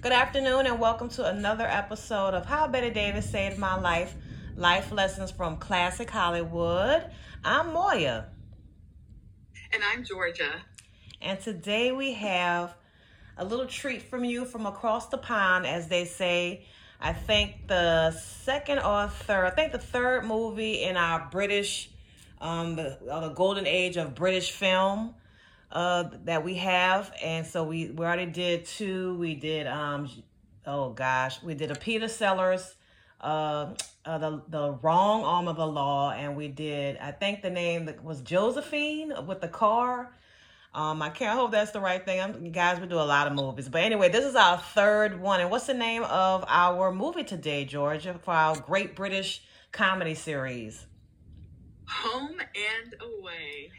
Good afternoon, and welcome to another episode of How Bette Davis Saved My Life Life Lessons from Classic Hollywood. I'm Moya. And I'm Georgia. And today we have a little treat from you from across the pond, as they say. I think the second or third, I think the third movie in our British, um, the, the golden age of British film uh, that we have, and so we we already did two. We did um, oh gosh, we did a Peter Sellers, uh, uh, the the wrong arm of the law, and we did I think the name was Josephine with the car. Um, I can't hope that's the right thing. I'm, guys, we do a lot of movies, but anyway, this is our third one. And what's the name of our movie today, Georgia, for our Great British Comedy Series? Home and Away.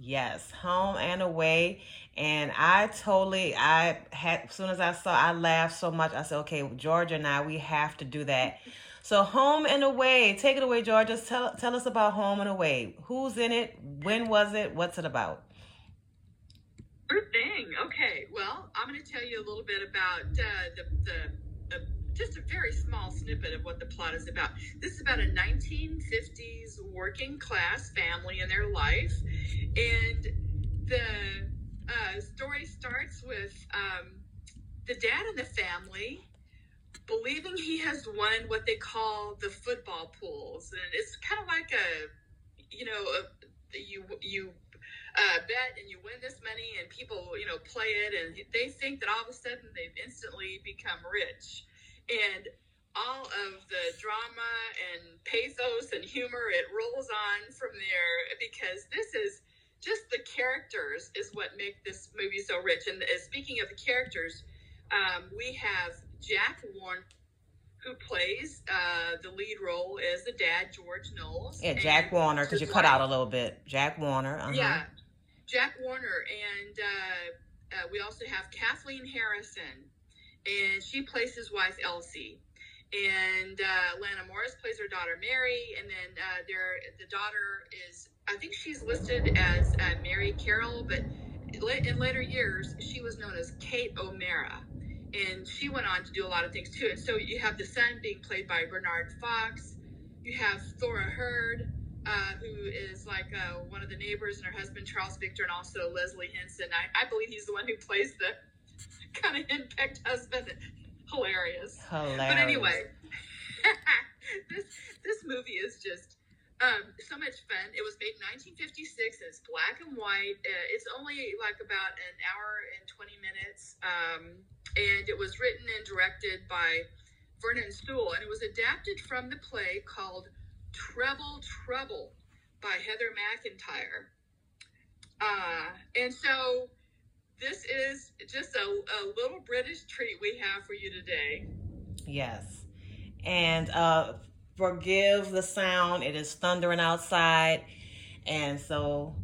Yes, home and away. And I totally, I had, as soon as I saw, I laughed so much. I said, okay, Georgia and I, we have to do that. So, home and away. Take it away, Georgia. Tell, tell us about home and away. Who's in it? When was it? What's it about? Sure thing. Okay. Well, I'm going to tell you a little bit about uh, the, the, the just a very small snippet of what the plot is about. This is about a 1950s working class family and their life. And the uh, story starts with um, the dad in the family believing he has won what they call the football pools. And it's kind of like a, you know, a, you, you uh, bet and you win this money and people you know play it and they think that all of a sudden they've instantly become rich and all of the drama and pathos and humor it rolls on from there because this is just the characters is what make this movie so rich. And uh, speaking of the characters um, we have jack warner who plays uh, the lead role as the dad george knowles. Yeah jack warner because you cut out a little bit. Jack warner uh-huh. yeah jack warner. And uh, uh, we also have kathleen harrison and she plays his wife Elsie. And uh, Lana Morris plays her daughter Mary, and then uh, their the daughter is I think she's listed as uh, Mary Carroll, but in later years she was known as Kate O'Mara, and she went on to do a lot of things too. And so you have the son being played by Bernard Fox, you have Thora Hird, uh, who is like uh, one of the neighbors, and her husband Charles Victor, and also Leslie Henson. I, I believe he's the one who plays the kind of henpecked husband. Hilarious. Hilarious. But anyway, this this movie is just um, so much fun. It was made in 1956. It's black and white. Uh, it's only like about an hour and 20 minutes. Um, and it was written and directed by Vernon Sewell. And it was adapted from the play called Treble Trouble by Heather McIntyre. Uh, and so this is just a, a little British treat we have for you today. Yes. And uh, forgive the sound. It is thundering outside. And so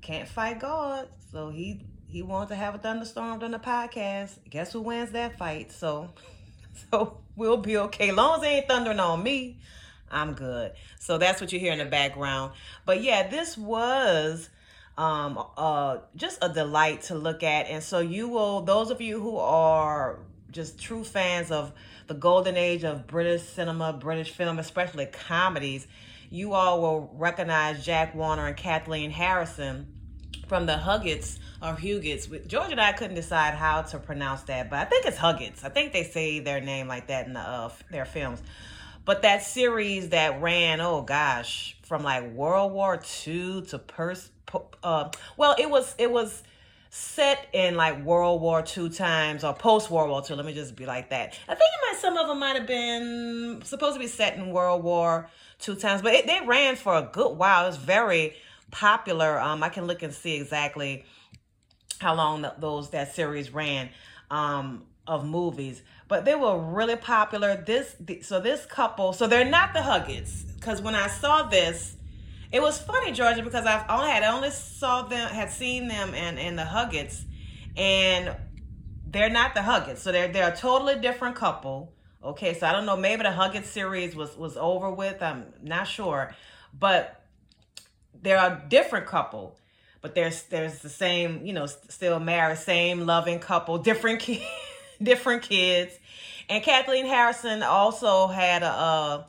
can't fight God. So he he wants to have a thunderstorm on the podcast. Guess who wins that fight? So so we'll be okay. As long as it ain't thundering on me, I'm good. So that's what you hear in the background. But yeah, this was um, uh, just a delight to look at. And so you will, those of you who are just true fans of the golden age of British cinema, British film, especially comedies, you all will recognize Jack Warner and Kathleen Harrison from the Huggetts or Hugets. George and I couldn't decide how to pronounce that, but I think it's Huggetts. I think they say their name like that in the, uh, their films. But that series that ran, oh gosh, from like World War II to Pers- uh, well, it was it was set in like World War II times or post World War II. Let me just be like that. I think it might some of them might have been supposed to be set in World War II times, but it, they ran for a good while. It was very popular. Um, I can look and see exactly how long those that series ran um, of movies, but they were really popular. This so this couple, so they're not the Huggetts because when I saw this it was funny, Georgia, because I only had only saw them, had seen them in in the Huggetts, and they're not the Huggetts, so they're they're a totally different couple. Okay, so I don't know. Maybe the Huggetts series was was over with. I'm not sure, but they're a different couple. but there's there's the same, you know, still married, same loving couple, different ki- different kids. And Kathleen Harrison also had a, a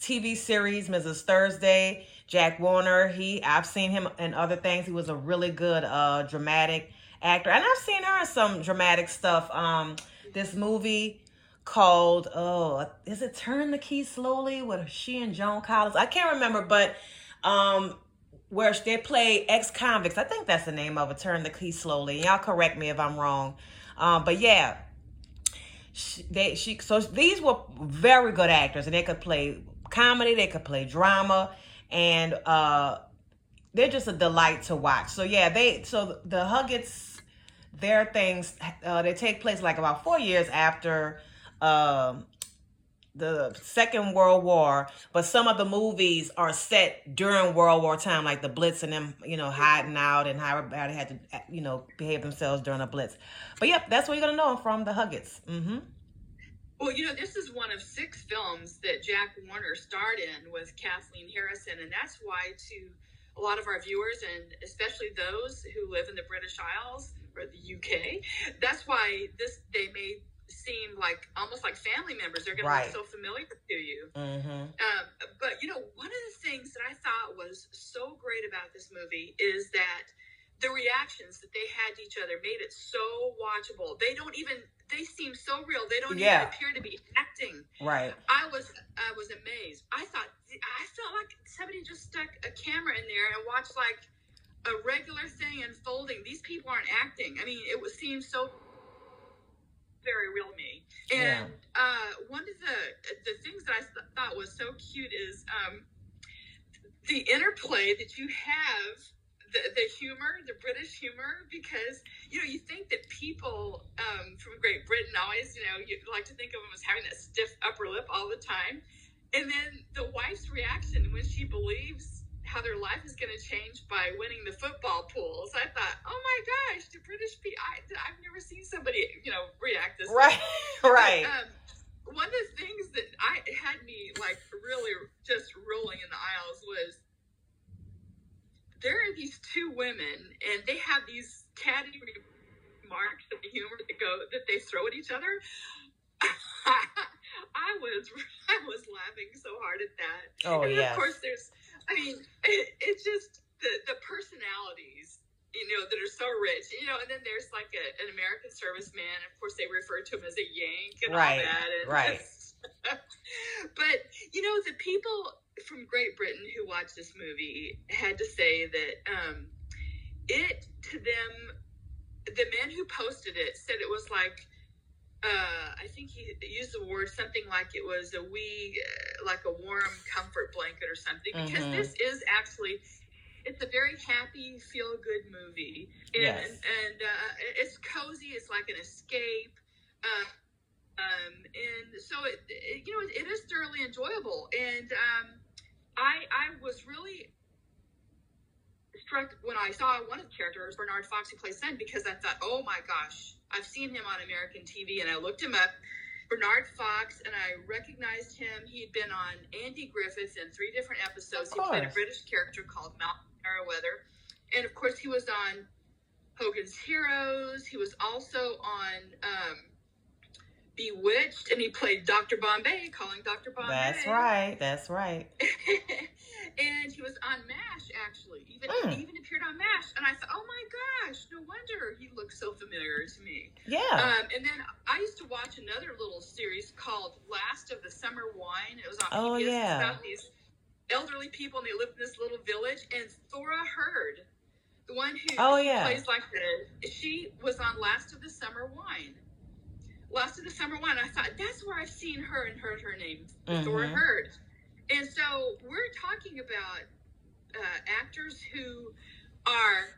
TV series, Mrs. Thursday. Jack Warner, he I've seen him in other things. He was a really good uh dramatic actor. And I've seen her in some dramatic stuff. Um this movie called oh is it Turn the Key Slowly with she and Joan Collins? I can't remember, but um where they play ex convicts. I think that's the name of it. Turn the key slowly. Y'all correct me if I'm wrong. Um, but yeah, she, they she so these were very good actors, and they could play comedy, they could play drama, and uh, they're just a delight to watch. So yeah, they so the Huggetts, their things uh, they take place like about four years after. Um, the Second World War, but some of the movies are set during World War time, like the Blitz and them, you know, hiding out and how everybody had to, you know, behave themselves during a Blitz. But yep, that's where you're gonna know them from, the Huggetts. Mm-hmm. Well, you know, this is one of six films that Jack Warner starred in with Kathleen Harrison, and that's why to a lot of our viewers, and especially those who live in the British Isles or the UK, that's why this they made seem like almost like family members. They're going right. to be so familiar to you. Mm-hmm. Um, but you know, one of the things that I thought was so great about this movie is that the reactions that they had to each other made it so watchable. They don't even they seem so real. They don't yeah. even appear to be acting. Right. I was I was amazed. I thought I felt like somebody just stuck a camera in there and watched like a regular thing unfolding. These people aren't acting. I mean, it was seemed so very real me. And yeah. uh, one of the the things that I th- thought was so cute is um, the interplay that you have. The, the humor, the British humor, because you know you think that people um, from Great Britain always, you know, you like to think of them as having that stiff upper lip all the time, and then the wife's reaction when she believes how their life is going to change by winning the football pools. I thought, oh my gosh, the British people, I, have never seen somebody, you know, react this right, way. right. Um, one of the things that I had me like really just rolling in the aisles was there are these two women and they have these catty remarks of the humor that go that they throw at each other. I was I was laughing so hard at that. Oh yeah. Of course, there's I mean, it, it's just the the personalities, you know, that are so rich, you know. And then there's like a, an American serviceman. Of course, they refer to him as a Yank and right, all that. And right. but you know, the people from Great Britain who watched this movie had to say that um, it to them, the man who posted it said it was like uh, I think he used the word something like it was a wee, uh, like a warm comfort blanket or something, because mm-hmm. this is actually, it's a very happy, feel good movie. And, yes. and, and uh, it's cozy, it's like an escape. Uh, um, and so it, it, you know, it, it is thoroughly enjoyable. And um, I, I was really struck when I saw one of the characters, Bernard Fox, who plays Sen, because I thought, oh my gosh, I've seen him on American TV, and I looked him up. Bernard Fox, and I recognized him. He'd been on Andy Griffith in three different episodes. He played a British character called Malcolm Merriweather, and of course, he was on Hogan's Heroes. He was also on um, Bewitched, and he played Dr. Bombay, calling Dr. Bombay. That's right. That's right. and he was on MASH actually. Even mm. he even appeared on MASH, and I thought, oh my gosh, no wonder he looks so familiar to me. Yeah. Um, and then I used to watch another little series called Last of the Summer Wine. It was on oh, PBS. Yeah. about these elderly people, and they lived in this little village. And Thora Hird, the one who oh, yeah. plays like the, she was on Last of the Summer Wine. Last of the Summer Wine. I thought that's where I've seen her and heard her name, mm-hmm. Thora Hird. And so we're talking about uh, actors who are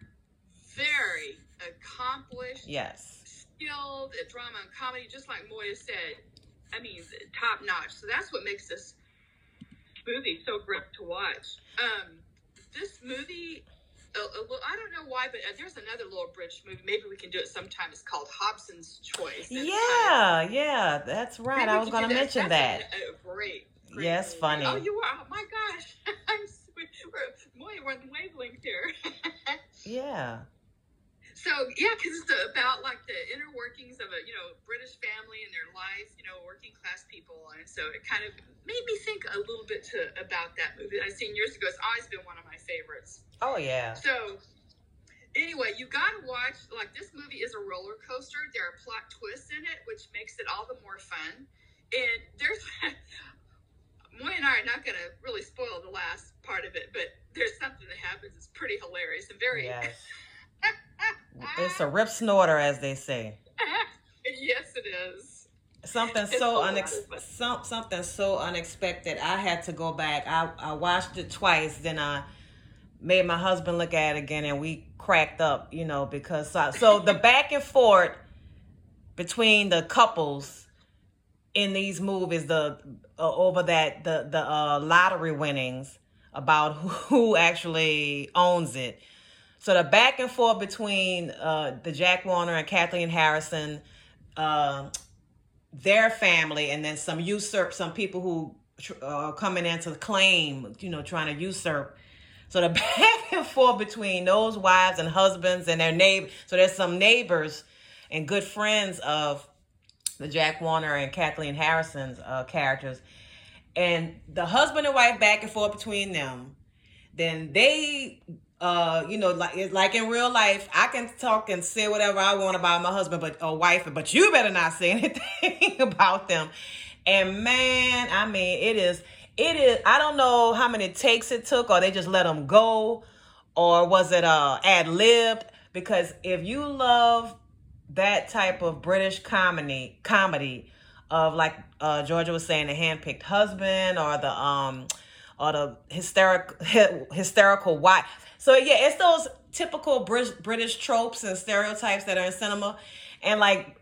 very accomplished, yes, skilled at drama and comedy, just like Moya said. I mean, top notch. So that's what makes this movie so great to watch. Um, this movie, Uh, uh, a, a, I don't know why, but uh, there's another little British movie. Maybe we can do it sometime. It's called Hobson's Choice. yeah, kind of, yeah, that's right. I was going to mention that. Uh, a, a great Yes, funny. Oh, you are. Oh my gosh, I'm sweet. We're, we're the wavelength here. Yeah. So yeah, because it's about like the inner workings of a you know British family and their life, you know, working class people, and so it kind of made me think a little bit to about that movie that I've seen years ago. It's always been one of my favorites. Oh yeah. So anyway, you got to watch. Like this movie is a roller coaster. There are plot twists in it, which makes it all the more fun. And there's Moy and I are not going to really spoil the last part of it, but there's something that happens. It's pretty hilarious and very. Yes. it's a rip snorter, as they say. yes, it is. Something It's so unex- some, something so unexpected. I had to go back. I, I watched it twice, then I made my husband look at it again, and we cracked up. You know, because so, so the back and forth between the couples in these movies, the uh, over that the the uh, lottery winnings about who, who actually owns it. So the back and forth between uh, the Jack Warner and Kathleen Harrison, uh, their family, and then some usurp, some people who are coming in to claim, you know, trying to usurp. So the back and forth between those wives and husbands and their neighbor. So there's some neighbors and good friends of the Jack Warner and Kathleen Harrison's uh, characters, and the husband and wife back and forth between them. Then they, uh, you know, like like in real life, I can talk and say whatever I want about my husband, but or wife, but you better not say anything about them. And man, I mean, it is, it is. I don't know how many takes it took, or they just let them go, or was it uh ad libbed? Because if you love that type of British comedy, comedy of like uh, Georgia was saying, the handpicked husband or the um or the hysterical hysterical wife. So yeah, it's those typical British British tropes and stereotypes that are in cinema, and like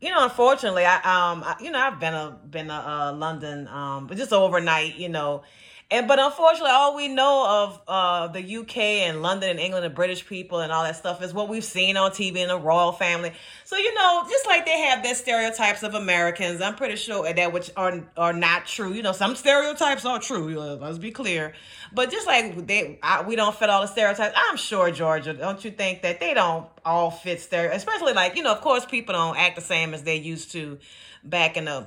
you know, unfortunately, I um, I, you know, I've been a been a uh, London, um, but just overnight, you know, and but unfortunately, all we know of uh the UK and London and England and British people and all that stuff is what we've seen on TV in the royal family. So you know, just like they have their stereotypes of Americans, I'm pretty sure that which are are not true. You know, some stereotypes are true. Let's be clear, but just like they, I, we don't fit all the stereotypes. I'm sure Georgia, don't you think that they don't all fit stereo? Especially like you know, of course, people don't act the same as they used to back in the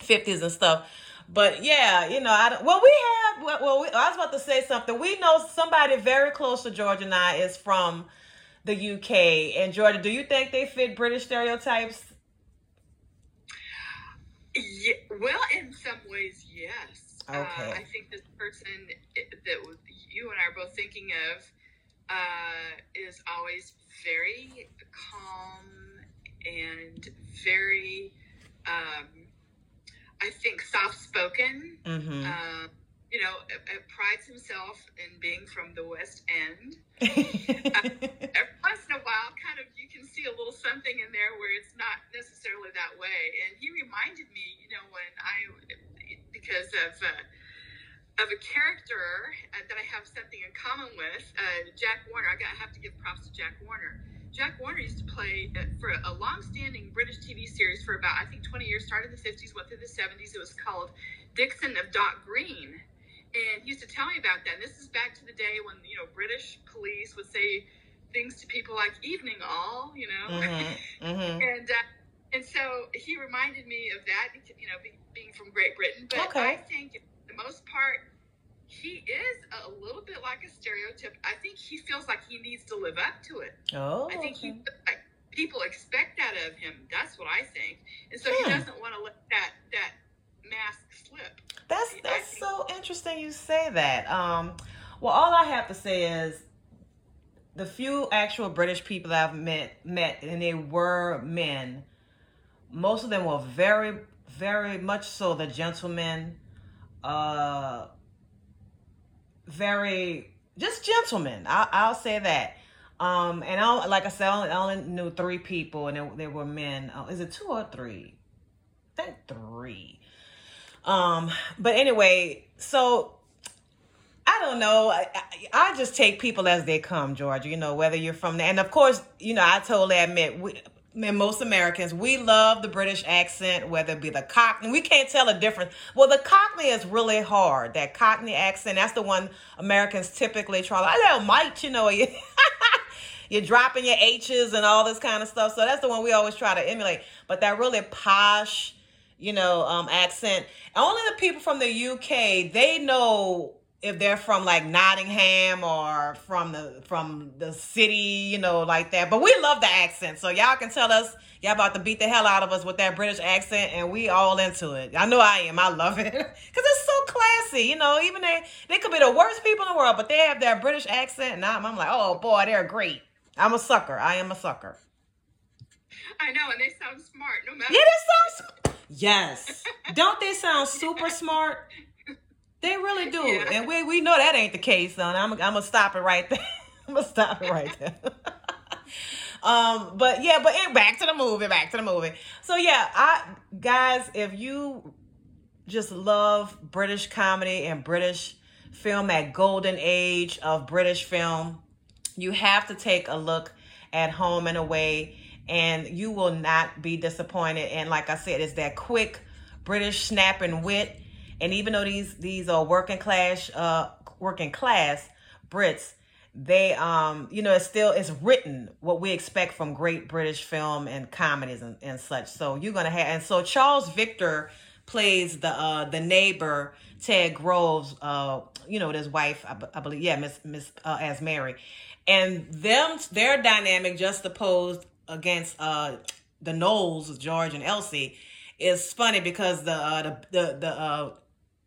50s and stuff. But yeah, you know, I don't, well, we have, well, we, I was about to say something. We know somebody very close to Georgia and I is from the UK. And Georgia, do you think they fit British stereotypes? Yeah, well, in some ways, yes. Uh, Okay. I think this person that you and I are both thinking of uh, is always very calm and very, um, I think, soft spoken. Mm-hmm. Uh, you know, uh, uh, prides himself in being from the West End. Every once in a while, kind of, you can see a little something in there where it's not necessarily that way. And he reminded me, you know, when I, because of uh, of a character uh, that I have something in common with, uh, Jack Warner. I got I have to give props to Jack Warner. Jack Warner used to play uh, for a long-standing British TV series for about I think 20 years. Started in the 50s, went through the 70s. It was called Dixon of Dock Green, and he used to tell me about that. And this is back to the day when you know British police would say things to people like "evening all," you know, mm-hmm. Mm-hmm. and uh, and so he reminded me of that, because, you know, be, being from Great Britain. But Okay. I think, the most part, he is a little bit like a stereotype. I think he feels like he needs to live up to it. Oh, I think he like, people expect that of him. That's what I think, and so Hmm. he doesn't want to let that that mask slip. That's that's so interesting you say that. Um, well, all I have to say is the few actual British people I've met met, and they were men. Most of them were very, very much so the gentlemen. Uh, very just gentlemen. I, I'll say that. Um, and I, like I said, I only, knew three people, and they, were men. Uh, is it two or three? I think three. Um, but anyway, so I don't know. I, I, I just take people as they come, Georgia. You know, whether you're from there, and of course, you know, I totally admit we. And most Americans, we love the British accent, whether it be the Cockney. We can't tell a difference. Well, the Cockney is really hard. That Cockney accent, that's the one Americans typically try. I know, Mike, you know, you're dropping your H's and all this kind of stuff. So that's the one we always try to emulate. But that really posh, you know, um, accent. Only the people from the UK, they know if they're from like Nottingham or from the from the city, you know, like that. But we love the accent, so y'all can tell us y'all about to beat the hell out of us with that British accent, and we all into it. I know I am. I love it because it's so classy. You know, even they they could be the worst people in the world, but they have that British accent, and I'm, I'm like, oh boy, they're great. I'm a sucker. I am a sucker. I know, and they sound smart no matter. Yeah, they sound. Yes. Don't they sound super smart? They really do, yeah. and we we know that ain't the case, son. I'm I'm gonna stop it right there. I'm gonna stop it right there. um, but yeah, but back to the movie. Back to the movie. So yeah, I guys, if you just love British comedy and British film, that golden age of British film, you have to take a look at Home and Away, and you will not be disappointed. And like I said, it's that quick British snap and wit and even though these these are working class uh working class Brits, they um you know it's still it's written what we expect from great British film and comedies and, and such. So you're gonna have and so Charles Victor plays the uh the neighbor Ted Groves uh you know his wife I, I believe yeah Miss Miss uh, as Mary and them their dynamic just opposed against uh the Knowles George and Elsie is funny because the uh, the the, the uh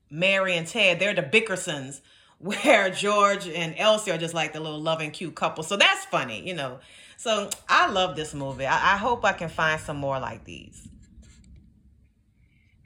Mary and Ted, they're the Bickersons, where George and Elsie are just like the little loving, cute couple. So that's funny, you know. So I love this movie. I, I hope I can find some more like these.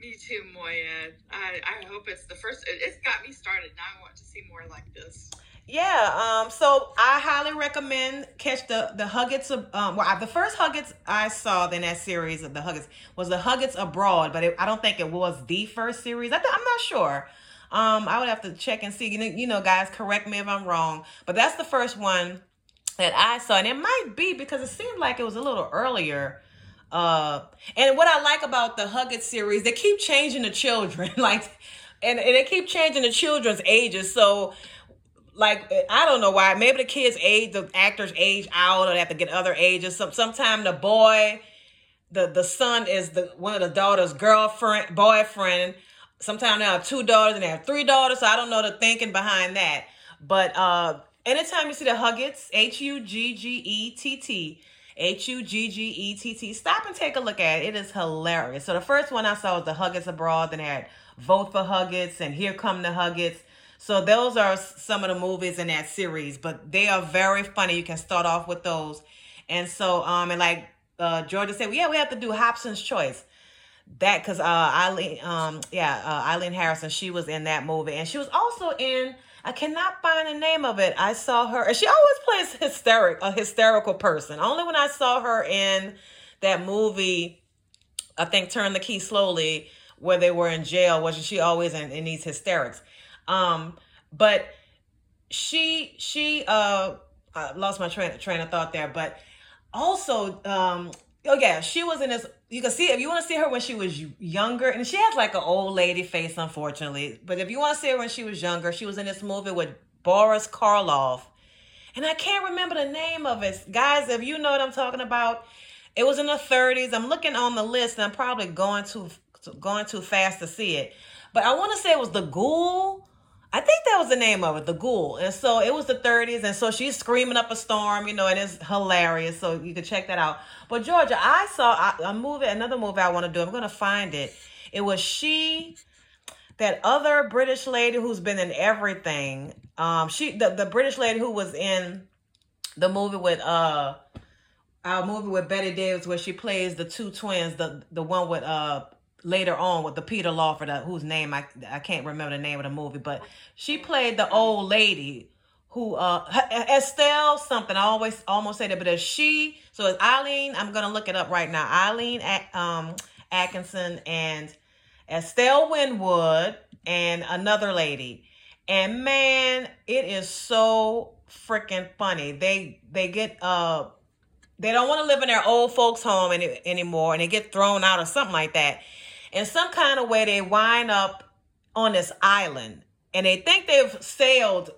Me too, Moya. I, I hope it's the first. It's got me started. Now I want to see more like this. Yeah, um, so I highly recommend catch the the Huggetts. Um, well, the first Huggetts I saw in that series of the Huggetts was the Huggetts Abroad, but it, I don't think it was the first series. I th- I'm not sure. Um, I would have to check and see. You know, you know, guys, correct me if I'm wrong, but that's the first one that I saw, and it might be because it seemed like it was a little earlier. Uh, and what I like about the Huggetts series, they keep changing the children, like, and, and they keep changing the children's ages. So like I don't know why. Maybe the kids age, the actors age out, or they have to get other ages. Some sometime the boy, the the son is the one of the daughter's girlfriend, boyfriend. Sometimes they have two daughters and they have three daughters. So I don't know the thinking behind that. But uh anytime you see the Huggetts, H U G G E T T. H U G G E T T. Stop and take a look at it. It is hilarious. So the first one I saw was the Huggetts Abroad. Then they had Vote for Huggetts and Here Come the Huggetts. So those are some of the movies in that series, but they are very funny. You can start off with those. And so, um, and like uh, Georgia said, well, yeah, we have to do Hobson's Choice. That because uh, Eileen, um, yeah, uh, Eileen Harrison, she was in that movie, and she was also in. I cannot find the name of it. I saw her, and she always plays hysteric, a hysterical person. Only when I saw her in that movie, I think "Turn the Key Slowly," where they were in jail, wasn't she always in, in these hysterics? Um, but she she uh I lost my train train of thought there, but also um oh yeah, she was in this. You can see if you want to see her when she was younger, and she has like an old lady face, unfortunately. But if you want to see her when she was younger, she was in this movie with Boris Karloff, and I can't remember the name of it. Guys, if you know what I'm talking about, it was in the 30s. I'm looking on the list, and I'm probably going too going too fast to see it. But I want to say it was the Ghoul I think that was the name of it, The Ghoul. And so it was the 30s, and so she's screaming up a storm, you know, and it's hilarious. So you can check that out. But Georgia, I saw a movie, another movie I want to do. I'm going to find it. It was she, that other British lady who's been in everything. Um, she, the, the British lady who was in the movie with uh, our movie with Bette Davis, where she plays the two twins, the the one with uh later on with the Peter Lawford, uh, whose name I I can't remember the name of the movie, but she played the old lady who uh Estelle something. I always almost say that, but it's she. So it's Eileen. I'm gonna look it up right now. Eileen um Atkinson and Estelle Winwood and another lady. And man, it is so freaking funny. They they get uh they don't want to live in their old folks home any, anymore and they get thrown out or something like that in some kind of way they wind up on this island and they think they've sailed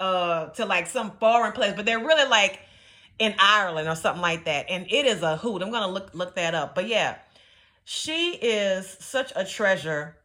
uh to like some foreign place but they're really like in Ireland or something like that. And it is a hoot. I'm gonna look look that up. But yeah, she is such a treasure.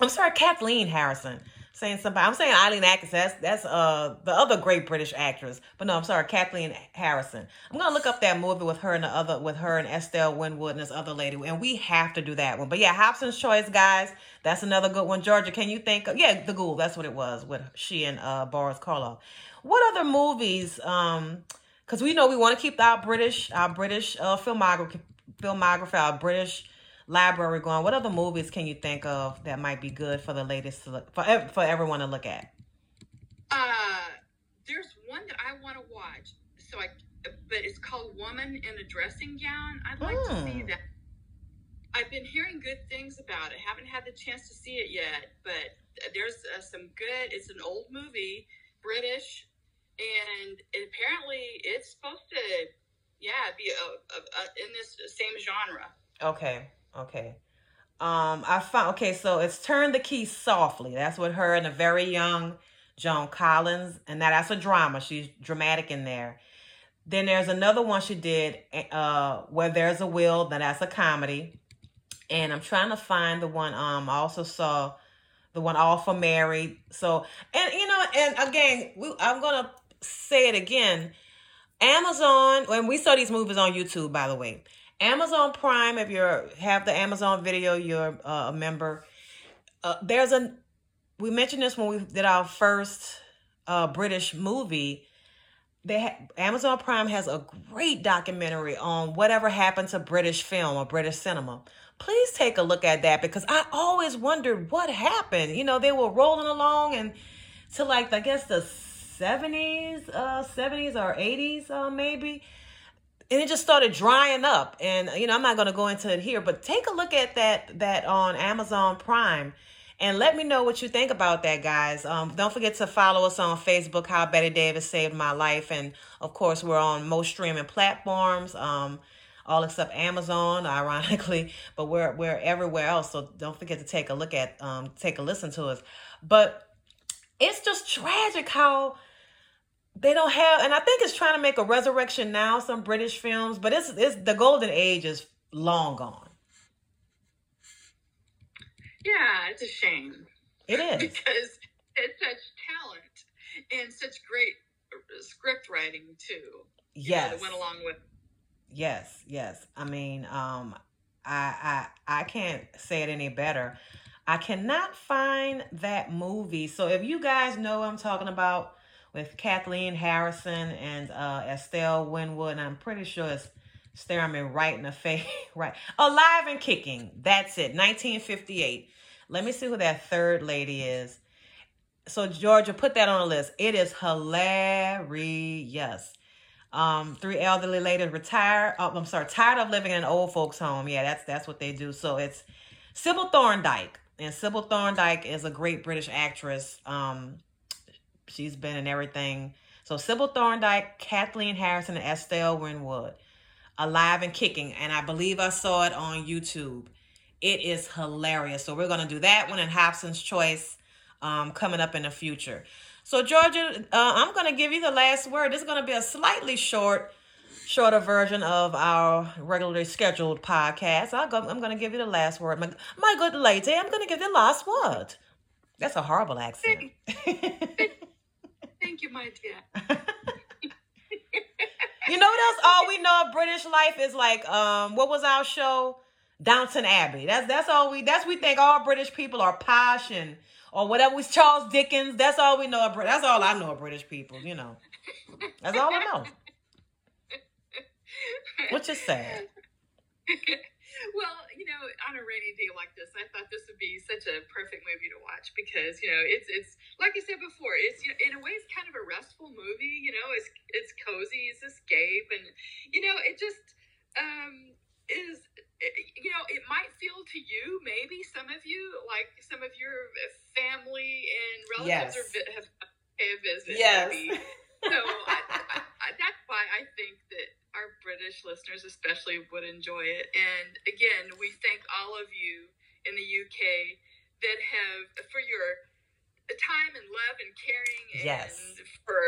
I'm sorry, Kathleen Harrison saying somebody. I'm saying Eileen Atkins. That's that's uh the other great British actress. But no, I'm sorry, Kathleen Harrison. I'm gonna look up that movie with her and the other with her and Estelle Winwood and this other lady, and we have to do that one. But yeah, Hobson's Choice, guys. That's another good one. Georgia, can you think of yeah, The Ghoul, that's what it was with she and uh Boris Karloff. What other movies? Um because we know we want to keep our British, our British uh filmography filmography, our British library going. What other movies can you think of that might be good for the latest to look for for everyone to look at? Uh, there's one that I want to watch. So I, but it's called Woman in a Dressing Gown. I'd like mm. to see hmm. that. I've been hearing good things about it. Haven't had the chance to see it yet, but there's uh, some good. It's an old movie, British, and it, apparently it's supposed to, yeah, be a, a, a, in this same genre. Okay. Okay. Um, I found okay, so it's turn the key softly. That's what her and a very young Joan Collins, and that that's a drama. She's dramatic in there. Then there's another one she did, uh, where there's a will. That that's a comedy, and I'm trying to find the one. Um, I also saw the one All for Mary. So, and you know, and again, we, I'm gonna say it again. Amazon, when we saw these movies on YouTube, by the way, Amazon Prime, if you have the Amazon Video, you're uh, a member. Uh, there's a we mentioned this when we did our first uh, British movie. They ha- Amazon Prime has a great documentary on whatever happened to British film or British cinema. Please take a look at that because I always wondered what happened. You know, they were rolling along and to like I guess the 70s, uh 70s or 80s uh maybe and it just started drying up. And you know i'm not going to go into it here but take a look at that that on amazon prime and let me know what you think about that guys. Um, don't forget to follow us on facebook how bette davis saved my life. And of course we're on most streaming platforms um, all except amazon ironically but we're we're everywhere else. So don't forget to take a look at um, take a listen to us. But it's just tragic how they don't have and i think it's trying to make a resurrection now some british films but it's it's the golden age is long gone. Yeah it's a shame. It is. Because it's such talent and such great script writing too. Yes know, that went along with yes yes. I mean um i i i can't say it any better. I cannot find that movie. So if you guys know what i'm talking about with Kathleen Harrison and uh, Estelle Winwood. And I'm pretty sure it's staring me right in the face. right. Alive and Kicking. That's it. 1958. Let me see who that third lady is. So, Georgia, put that on the list. It is hilarious. Um, three elderly ladies retire. Oh, I'm sorry, tired of living in an old folks' home. Yeah, that's that's what they do. So it's Sybil Thorndike, and Sybil Thorndike is a great British actress. Um, She's been in everything. So Sybil Thorndike, Kathleen Harrison, and Estelle Winwood, alive and kicking. And I believe I saw it on YouTube. It is hilarious. So we're gonna do that one and Hobson's Choice um, coming up in the future. So Georgia, uh, I'm gonna give you the last word. This is gonna be a slightly short, shorter version of our regularly scheduled podcast. Go, I'm gonna give you the last word. My, my good lady, I'm gonna give you the last word. That's a horrible accent. Thank you, my dear. you know what else? All we know of British life is like, um, what was our show? Downton Abbey. That's that's all we that's we think all British people are posh and or whatever was Charles Dickens. That's all we know of That's all I know of British people, you know. That's all I know. Which is sad. well, you know, on a rainy day like this, I thought this would be such a perfect movie to watch because you know it's it's like I said before, it's in a way it's kind of a restful movie. You know, it's it's cozy, it's escape, and you know it just um, is. You know, it might feel to you, maybe some of you, like some of your family and relatives yes. are, have pay a visit. Yes. Maybe. so I, I, I, that's why I think that our British listeners especially would enjoy it. And again, we thank all of you in the UK that have, for your time and love and caring Yes. and for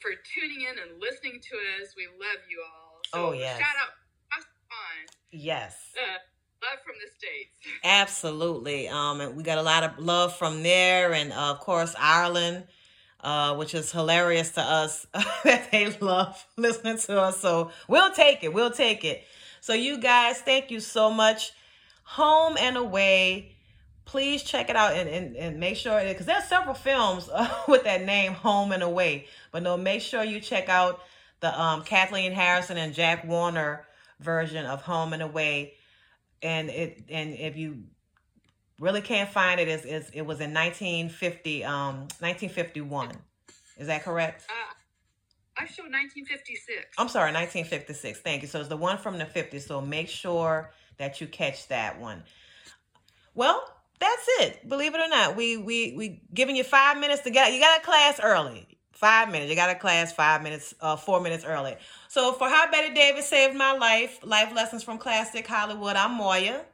for tuning in and listening to us. We love you all. So Oh, yes. shout out on Yes. uh, love from the States. Absolutely. Um, and we got a lot of love from there, and uh, of course Ireland, uh, which is hilarious to us that they love listening to us. So we'll take it. We'll take it. So you guys, thank you so much. Home and away. Please check it out and, and, and make sure because there's several films uh, with that name, Home and Away. But no, make sure you check out the um, Kathleen Harrison and Jack Warner version of Home and Away. And it and if you really can't find it is is it was in 1950 um 1951 is that correct? Uh, I showed 1956. i'm sorry 1956 thank you. So it's the one from the 50s so make sure that you catch that one. Well that's it believe it or not we we we giving you five minutes to get you got a class early five minutes you got a class five minutes uh four minutes early so for how bette davis saved my life life lessons from classic hollywood i'm moya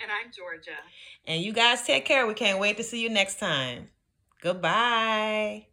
And I'm Georgia. And you guys take care. We can't wait to see you next time. Goodbye.